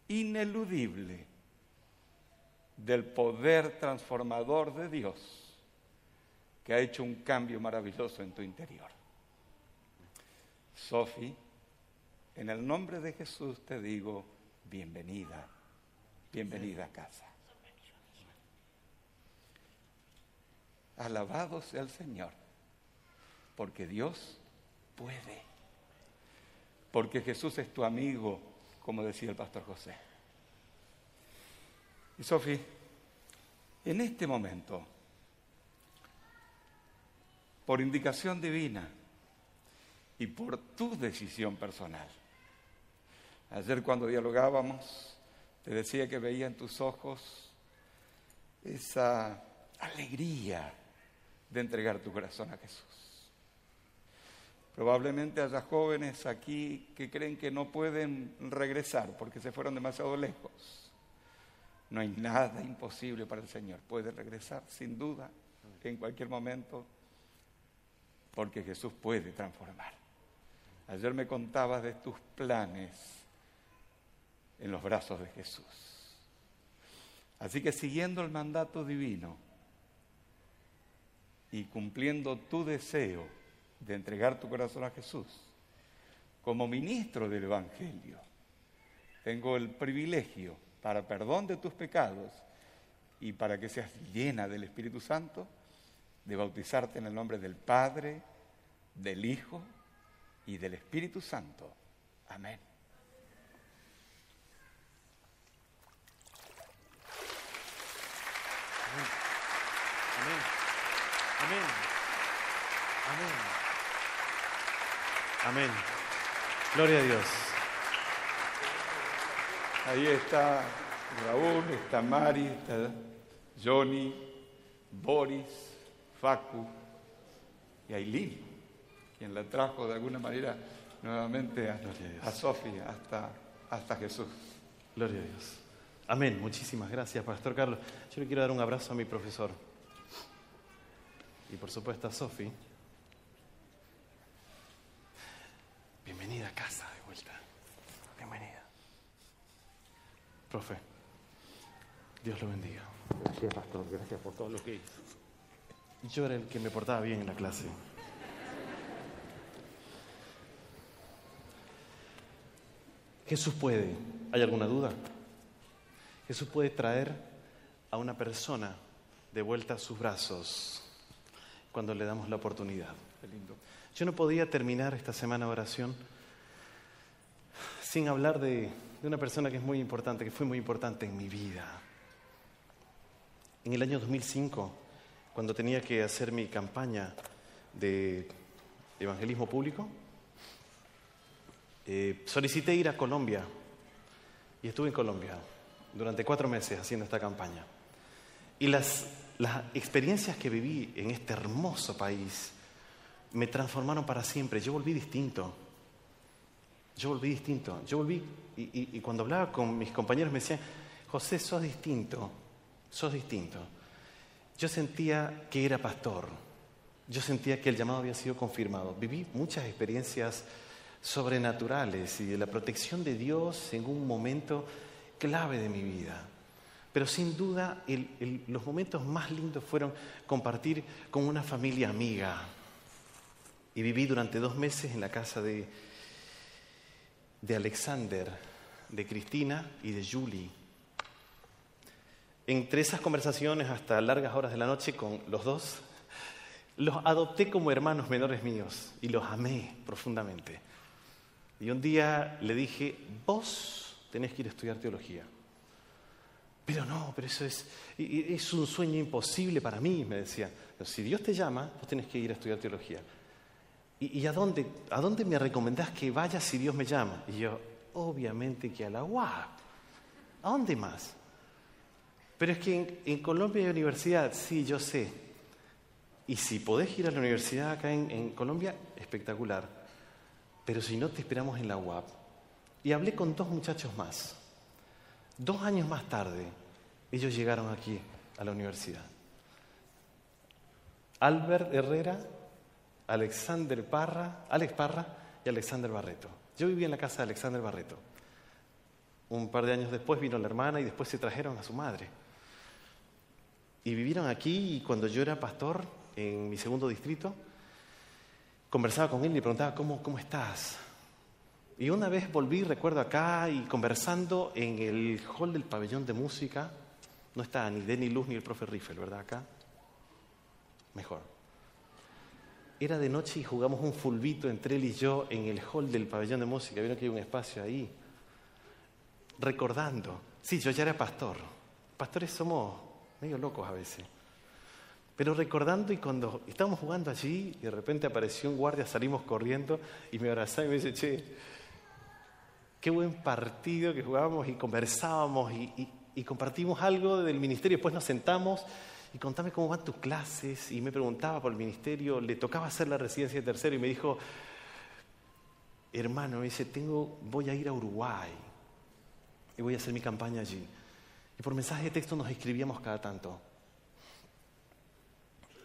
ineludible del poder transformador de Dios que ha hecho un cambio maravilloso en tu interior. Sophie, en el nombre de Jesús te digo, bienvenida, bienvenida a casa. Alabado sea el Señor, porque Dios puede porque Jesús es tu amigo, como decía el pastor José. Y Sofi, en este momento, por indicación divina y por tu decisión personal, ayer cuando dialogábamos, te decía que veía en tus ojos esa alegría de entregar tu corazón a Jesús. Probablemente haya jóvenes aquí que creen que no pueden regresar porque se fueron demasiado lejos. No hay nada imposible para el Señor. Puede regresar, sin duda, en cualquier momento, porque Jesús puede transformar. Ayer me contabas de tus planes en los brazos de Jesús. Así que siguiendo el mandato divino y cumpliendo tu deseo, de entregar tu corazón a Jesús, como ministro del Evangelio, tengo el privilegio para perdón de tus pecados y para que seas llena del Espíritu Santo, de bautizarte en el nombre del Padre, del Hijo y del Espíritu Santo. Amén. Amén. Amén. Amén. Gloria a Dios. Ahí está Raúl, está Mari, está Johnny, Boris, Facu y Aileen, quien la trajo de alguna manera nuevamente a, a Sofía hasta, hasta Jesús. Gloria a Dios. Amén. Muchísimas gracias, Pastor Carlos. Yo le quiero dar un abrazo a mi profesor. Y por supuesto a Sofi. Bienvenida a casa de vuelta. Bienvenida. Profe, Dios lo bendiga. Gracias, Pastor. Gracias por todo lo que hizo. Yo era el que me portaba bien en la clase. Jesús puede. ¿Hay alguna duda? Jesús puede traer a una persona de vuelta a sus brazos cuando le damos la oportunidad. Yo no podía terminar esta semana de oración sin hablar de, de una persona que es muy importante, que fue muy importante en mi vida. En el año 2005, cuando tenía que hacer mi campaña de evangelismo público, eh, solicité ir a Colombia y estuve en Colombia durante cuatro meses haciendo esta campaña. Y las, las experiencias que viví en este hermoso país me transformaron para siempre. Yo volví distinto. Yo volví distinto. Yo volví y, cuando hablaba con mis compañeros me decían, José, sos distinto, sos distinto. Yo sentía que era pastor. Yo sentía que el llamado había sido confirmado. Viví muchas experiencias sobrenaturales y de la protección de Dios en un momento clave de mi vida. Pero sin duda los momentos más lindos fueron compartir con una familia amiga. Y viví durante dos meses en la casa de, de Alexander, de Cristina y de Julie. Entre esas conversaciones hasta largas horas de la noche con los dos, los adopté como hermanos menores míos y los amé profundamente. Y un día le dije, vos tenés que ir a estudiar teología. Pero no, pero eso es, es un sueño imposible para mí, me decía. Si Dios te llama, vos tenés que ir a estudiar teología. ¿Y, y a, dónde, a dónde me recomendás que vaya si Dios me llama? Y yo, obviamente que a la UAP. ¿A dónde más? Pero es que en, en, Colombia hay universidad, sí, yo sé. Y si podés ir a la universidad acá en, en Colombia, espectacular. Pero si no, te esperamos en la UAP. Y hablé con dos muchachos más. Dos años más tarde, ellos llegaron aquí a la universidad. Albert Herrera, Alexander Parra, Alex Parra y Alexander Barreto. Yo viví en la casa de Alexander Barreto. Un par de años después vino la hermana y después se trajeron a su madre. Y vivieron aquí y cuando yo era pastor en mi segundo distrito, conversaba con él y le preguntaba, ¿cómo, cómo estás? Y una vez volví, recuerdo acá, y conversando en el hall del pabellón de música, no estaba ni Denny Luz ni el profe Riffel, ¿verdad? Acá. Mejor. Era de noche y jugamos un fulbito entre él y yo en el hall del pabellón de música. Vieron que hay un espacio ahí. Recordando. Sí, yo ya era pastor. Pastores somos medio locos a veces. Pero recordando y cuando estábamos jugando allí y de repente apareció un guardia, salimos corriendo y me abrazaba y me dice, che, qué buen partido que jugábamos y conversábamos y, compartimos algo del ministerio. Después nos sentamos y contame cómo van tus clases. Y me preguntaba por el ministerio, le tocaba hacer la residencia de tercero y me dijo, hermano, me dice, tengo, voy a ir a Uruguay y voy a hacer mi campaña allí. Y por mensaje de texto nos escribíamos cada tanto.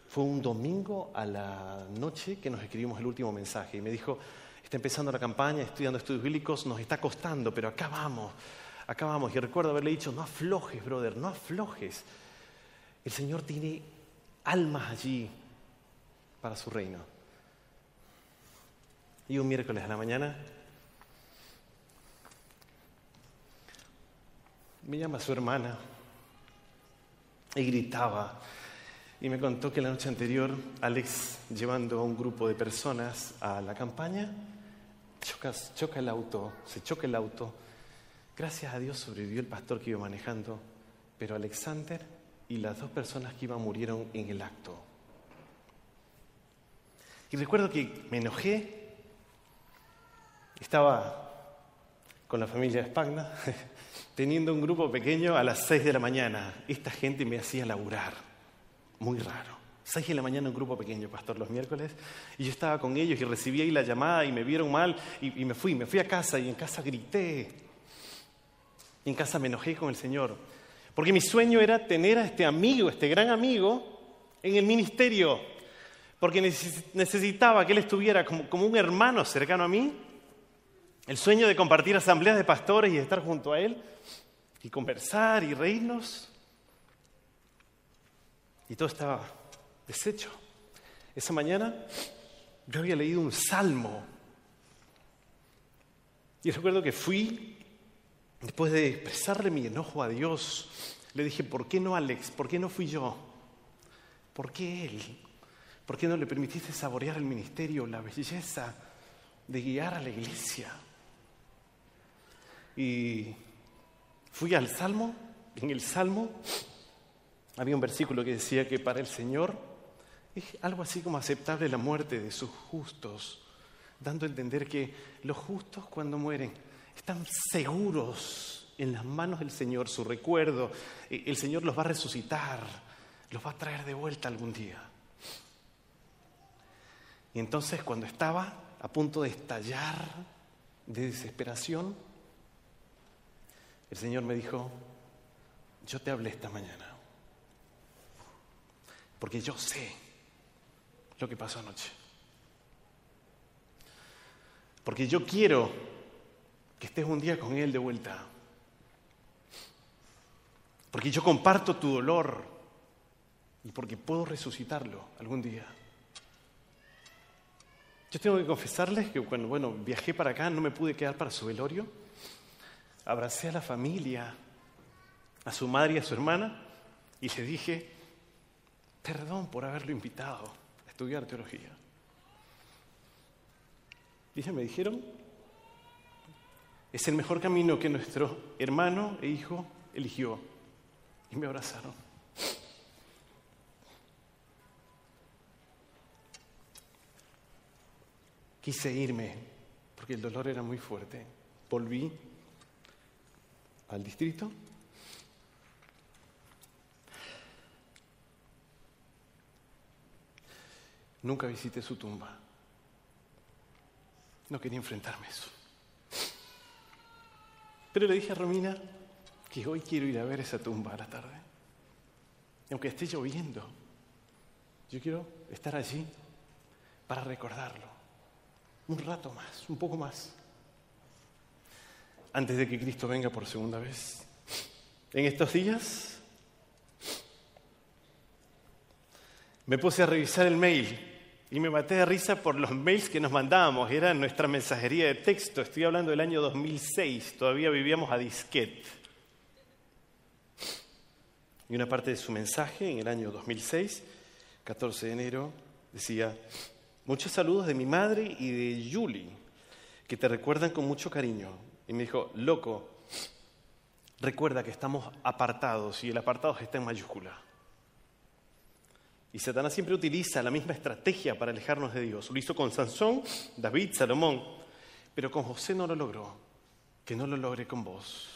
Fue un domingo a la noche que nos escribimos el último mensaje y me dijo, está empezando la campaña, estudiando estudios bíblicos, nos está costando, pero acá vamos, acá vamos. Y recuerdo haberle dicho, no aflojes, brother, no aflojes. El Señor tiene almas allí para su reino. Y un miércoles a la mañana me llama su hermana y gritaba y me contó que la noche anterior Alex, llevando a un grupo de personas a la campaña, choca, el auto, se choca el auto. Gracias a Dios sobrevivió el pastor que iba manejando, pero Alexander y las dos personas que iban murieron en el acto. Y recuerdo que me enojé, estaba con la familia Spagna, teniendo un grupo pequeño a las 6 de la mañana. Esta gente me hacía laburar, muy raro. 6 de la mañana un grupo pequeño, pastor, los miércoles, y yo estaba con ellos y recibí ahí la llamada y me vieron mal y, me fui, me fui a casa y en casa grité. Y en casa me enojé con el Señor, porque mi sueño era tener a este amigo, este gran amigo, en el ministerio, porque necesitaba que él estuviera como, como un hermano cercano a mí, el sueño de compartir asambleas de pastores y estar junto a él y conversar y reírnos. Y todo estaba deshecho. Esa mañana yo había leído un salmo. Y recuerdo que fui, después de expresarle mi enojo a Dios, le dije, ¿por qué no Alex? ¿Por qué no fui yo? ¿Por qué él? ¿Por qué no le permitiste saborear el ministerio, la belleza de guiar a la iglesia? Y fui al Salmo, en el Salmo había un versículo que decía que para el Señor es algo así como aceptable la muerte de sus justos, dando a entender que los justos cuando mueren están seguros en las manos del Señor, su recuerdo, eh, el Señor los va a resucitar, los va a traer de vuelta algún día. Y entonces cuando estaba a punto de estallar de desesperación, el Señor me dijo, yo te hablé esta mañana, porque yo sé lo que pasó anoche. Porque yo quiero que estés un día con Él de vuelta. Porque yo comparto tu dolor y porque puedo resucitarlo algún día. Yo tengo que confesarles que cuando bueno, viajé para acá no me pude quedar para su velorio abracé a la familia, a su madre y a su hermana, y le dije, perdón por haberlo invitado a estudiar teología. Dije, me dijeron, es el mejor camino que nuestro hermano e hijo eligió. Y me abrazaron. Quise irme porque el dolor era muy fuerte. Volví al distrito. Nunca visité su tumba. No quería enfrentarme a eso. Pero le dije a Romina que hoy quiero ir a ver esa tumba a la tarde. Aunque esté lloviendo, yo quiero estar allí para recordarlo. Un rato más, un poco más antes de que Cristo venga por segunda vez. En estos días me puse a revisar el mail y me maté de risa por los mails que nos mandábamos. Era nuestra mensajería de texto. Estoy hablando del año 2006. Todavía vivíamos a disquete. Y una parte de su mensaje en el año 2006, 14 de enero, decía, muchos saludos de mi madre y de Julie, que te recuerdan con mucho cariño. Y me dijo, loco, recuerda que estamos apartados y el apartado está en mayúscula. Y Satanás siempre utiliza la misma estrategia para alejarnos de Dios. Lo hizo con Sansón, David, Salomón, pero con José no lo logró. Que no lo logre con vos.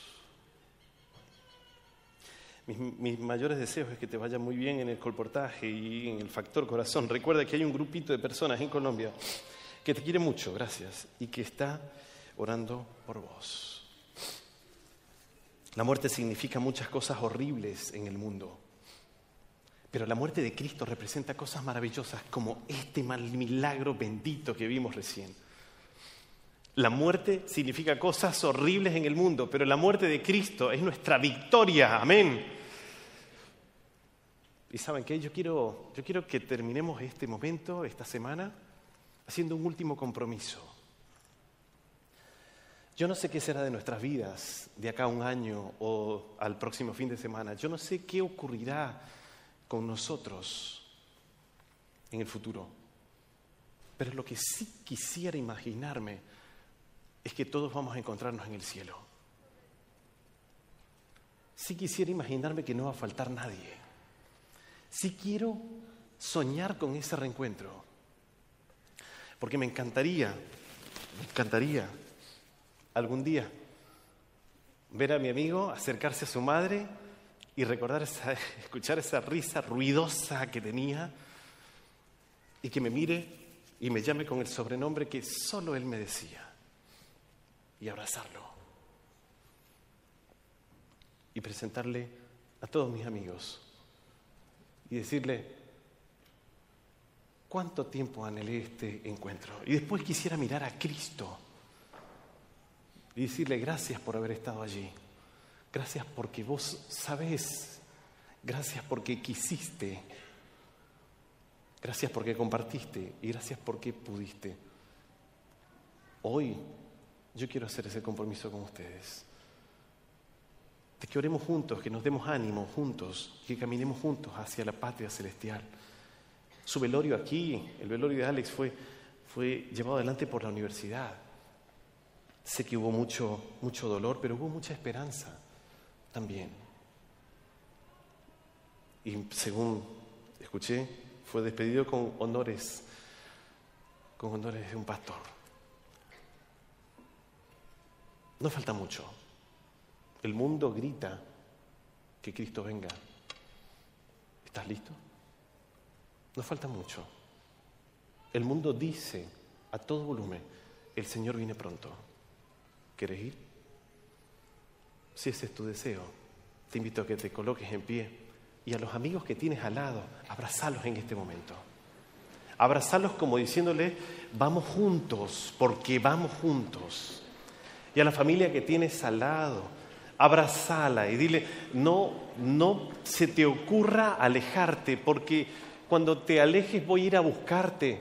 Mis, mis, mayores deseos es que te vaya muy bien en el colportaje y en el factor corazón. Recuerda que hay un grupito de personas en Colombia que te quiere mucho, gracias, y que está orando por vos. La muerte significa muchas cosas horribles en el mundo, pero la muerte de Cristo representa cosas maravillosas como este milagro bendito que vimos recién. La muerte significa cosas horribles en el mundo, pero la muerte de Cristo es nuestra victoria. Amén. Y saben qué, yo quiero, yo quiero que terminemos este momento, esta semana, haciendo un último compromiso. Yo no sé qué será de nuestras vidas de acá a un año o al próximo fin de semana. Yo no sé qué ocurrirá con nosotros en el futuro. Pero lo que sí quisiera imaginarme es que todos vamos a encontrarnos en el cielo. Sí quisiera imaginarme que no va a faltar nadie. Sí quiero soñar con ese reencuentro. Porque me encantaría, me encantaría algún día ver a mi amigo acercarse a su madre y recordar esa, escuchar esa risa ruidosa que tenía y que me mire y me llame con el sobrenombre que solo él me decía y abrazarlo y presentarle a todos mis amigos y decirle, ¿cuánto tiempo anhelé este encuentro? Y después quisiera mirar a Cristo y decirle gracias por haber estado allí, gracias porque vos sabés, gracias porque quisiste, gracias porque compartiste y gracias porque pudiste. Hoy yo quiero hacer ese compromiso con ustedes de que oremos juntos, que nos demos ánimo juntos, que caminemos juntos hacia la patria celestial. Su velorio aquí, el velorio de Alex, fue, llevado adelante por la universidad. Sé que hubo mucho, mucho dolor, pero hubo mucha esperanza también. Y según escuché, fue despedido con honores, con honores de un pastor. No falta mucho. El mundo grita que Cristo venga. ¿Estás listo? No falta mucho. El mundo dice a todo volumen, el Señor viene pronto. ¿Quieres ir? Si ese es tu deseo, te invito a que te coloques en pie y a los amigos que tienes al lado, abrazalos en este momento. Abrazalos como diciéndole, vamos juntos, porque vamos juntos. Y a la familia que tienes al lado, abrazala y dile, no, no se te ocurra alejarte, porque cuando te alejes voy a ir a buscarte.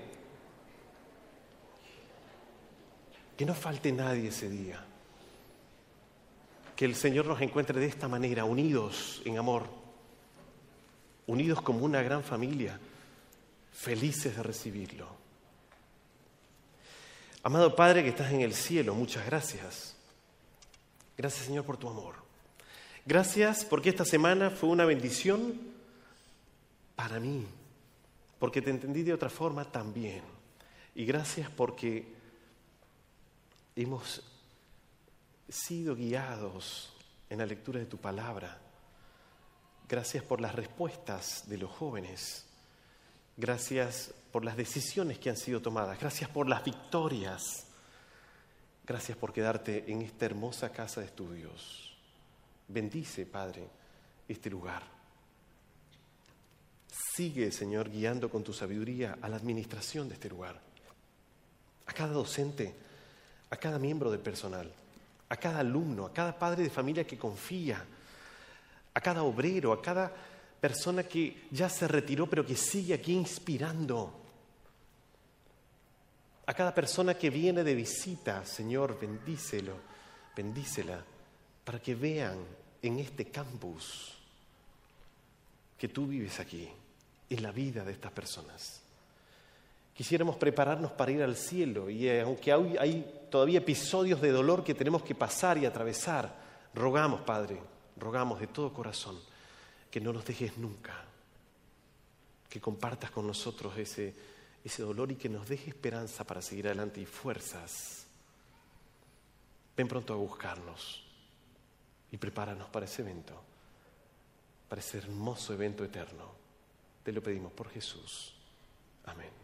Que no falte nadie ese día. Que el Señor nos encuentre de esta manera, unidos en amor, unidos como una gran familia, felices de recibirlo. Amado Padre que estás en el cielo, muchas gracias Gracias Señor por tu amor. Gracias porque esta semana fue una bendición para mí, porque te entendí de otra forma también. Y gracias porque hemos sido guiados en la lectura de tu palabra. Gracias por las respuestas de los jóvenes. Gracias por las decisiones que han sido tomadas. Gracias por las victorias. Gracias por quedarte en esta hermosa casa de estudios. Bendice, Padre, este lugar. Sigue, Señor, guiando con tu sabiduría a la administración de este lugar. A cada docente, a cada miembro del personal, a cada alumno, a cada padre de familia que confía, a cada obrero, a cada persona que ya se retiró pero que sigue aquí inspirando a cada persona que viene de visita, Señor, bendícelo, bendícela, para que vean en este campus que tú vives aquí, en la vida de estas personas. Quisiéramos prepararnos para ir al cielo y eh, aunque hay todavía episodios de dolor que tenemos que pasar y atravesar, rogamos, Padre, rogamos de todo corazón que no nos dejes nunca, que compartas con nosotros ese ese dolor y que nos deje esperanza para seguir adelante y fuerzas. Ven pronto a buscarnos y prepáranos para ese evento, para ese hermoso evento eterno. Te lo pedimos por Jesús. Amén.